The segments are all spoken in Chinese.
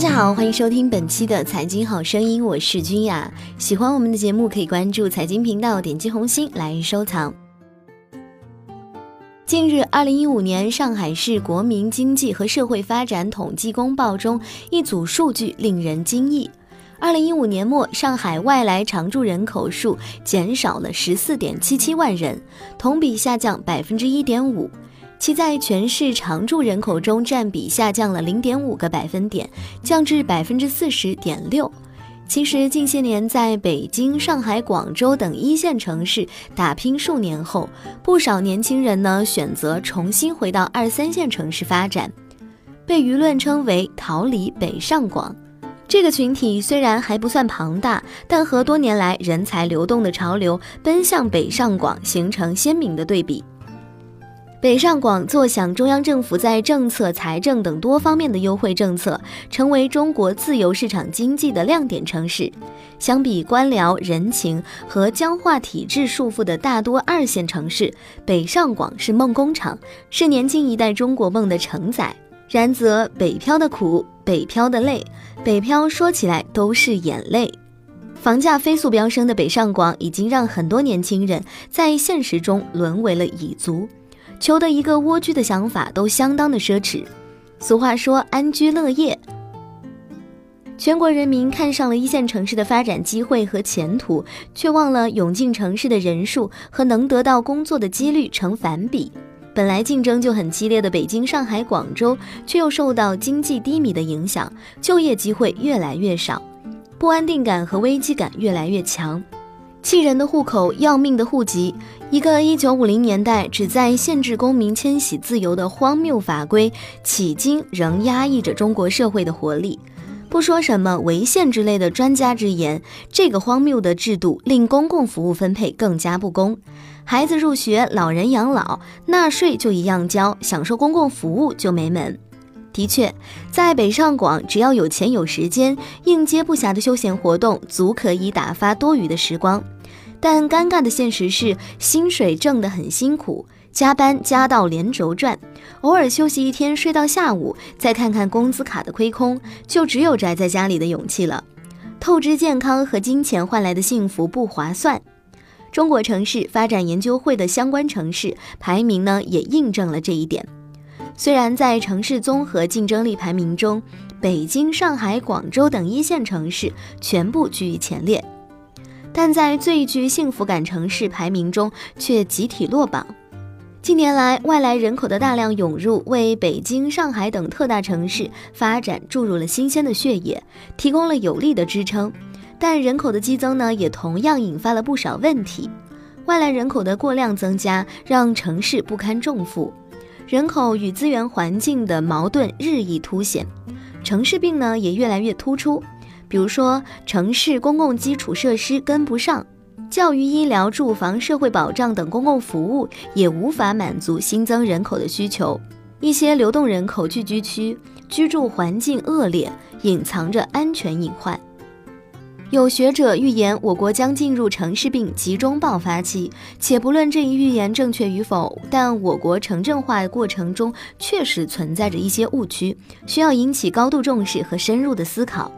大家好，欢迎收听本期的财经好声音，我是君雅。喜欢我们的节目，可以关注财经频道，点击红心来收藏。近日，二零一五年上海市国民经济和社会发展统计公报中一组数据令人惊异：二零一五年末，上海外来常住人口数减少了十四点七七万人，同比下降百分之一点五。其在全市常住人口中占比下降了零点五个百分点，降至百分之四十点六。其实近些年在北京、上海、广州等一线城市打拼数年后，不少年轻人呢选择重新回到二三线城市发展，被舆论称为“逃离北上广”。这个群体虽然还不算庞大，但和多年来人才流动的潮流奔向北上广形成鲜明的对比。北上广坐享中央政府在政策、财政等多方面的优惠政策，成为中国自由市场经济的亮点城市。相比官僚、人情和僵化体制束缚的大多二线城市，北上广是梦工厂，是年轻一代中国梦的承载。然则北漂的苦，北漂的累，北漂说起来都是眼泪。房价飞速飙升的北上广，已经让很多年轻人在现实中沦为了蚁族。求得一个蜗居的想法都相当的奢侈。俗话说安居乐业，全国人民看上了一线城市的发展机会和前途，却忘了涌进城市的人数和能得到工作的几率成反比。本来竞争就很激烈的北京、上海、广州，却又受到经济低迷的影响，就业机会越来越少，不安定感和危机感越来越强。气人的户口，要命的户籍。一个一九五零年代旨在限制公民迁徙自由的荒谬法规，迄今仍压抑着中国社会的活力。不说什么违宪之类的专家之言，这个荒谬的制度令公共服务分配更加不公。孩子入学，老人养老，纳税就一样交，享受公共服务就没门。的确，在北上广，只要有钱有时间，应接不暇的休闲活动足可以打发多余的时光。但尴尬的现实是，薪水挣得很辛苦，加班加到连轴转，偶尔休息一天睡到下午，再看看工资卡的亏空，就只有宅在家里的勇气了。透支健康和金钱换来的幸福不划算。中国城市发展研究会的相关城市排名呢，也印证了这一点。虽然在城市综合竞争力排名中，北京、上海、广州等一线城市全部居于前列，但在最具幸福感城市排名中却集体落榜。近年来，外来人口的大量涌入，为北京、上海等特大城市发展注入了新鲜的血液，提供了有力的支撑。但人口的激增呢，也同样引发了不少问题。外来人口的过量增加，让城市不堪重负。人口与资源环境的矛盾日益凸显，城市病呢也越来越突出。比如说，城市公共基础设施跟不上，教育、医疗、住房、社会保障等公共服务也无法满足新增人口的需求。一些流动人口聚居区居住环境恶劣，隐藏着安全隐患。有学者预言，我国将进入城市病集中爆发期。且不论这一预言正确与否，但我国城镇化过程中确实存在着一些误区，需要引起高度重视和深入的思考。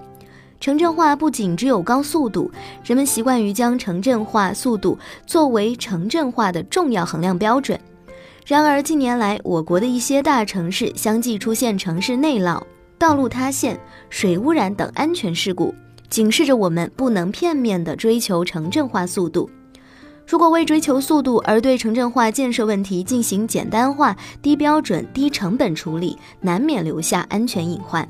城镇化不仅只有高速度，人们习惯于将城镇化速度作为城镇化的重要衡量标准。然而，近年来我国的一些大城市相继出现城市内涝、道路塌陷、水污染等安全事故。警示着我们不能片面地追求城镇化速度。如果为追求速度而对城镇化建设问题进行简单化、低标准、低成本处理，难免留下安全隐患。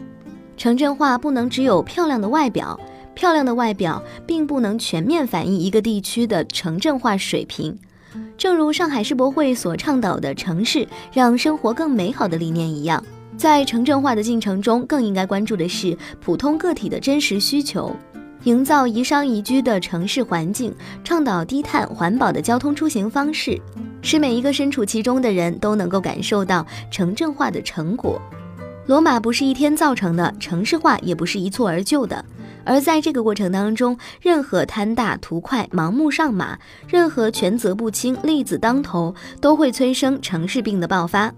城镇化不能只有漂亮的外表，漂亮的外表并不能全面反映一个地区的城镇化水平。正如上海世博会所倡导的“城市让生活更美好”的理念一样。在城镇化的进程中，更应该关注的是普通个体的真实需求，营造宜商宜居的城市环境，倡导低碳环保的交通出行方式，使每一个身处其中的人都能够感受到城镇化的成果。罗马不是一天造成的，城市化也不是一蹴而就的，而在这个过程当中，任何贪大图快、盲目上马，任何权责不清、利字当头，都会催生城市病的爆发。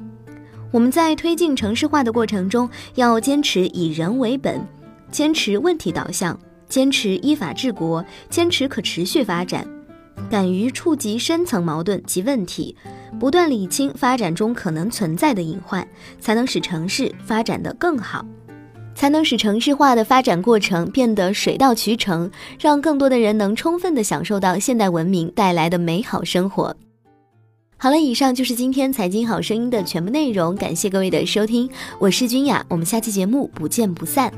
我们在推进城市化的过程中，要坚持以人为本，坚持问题导向，坚持依法治国，坚持可持续发展，敢于触及深层矛盾及问题，不断理清发展中可能存在的隐患，才能使城市发展得更好。才能使城市化的发展过程变得水到渠成，让更多的人能充分地享受到现代文明带来的美好生活。好了，以上就是今天财经好声音的全部内容，感谢各位的收听，我是君雅，我们下期节目不见不散。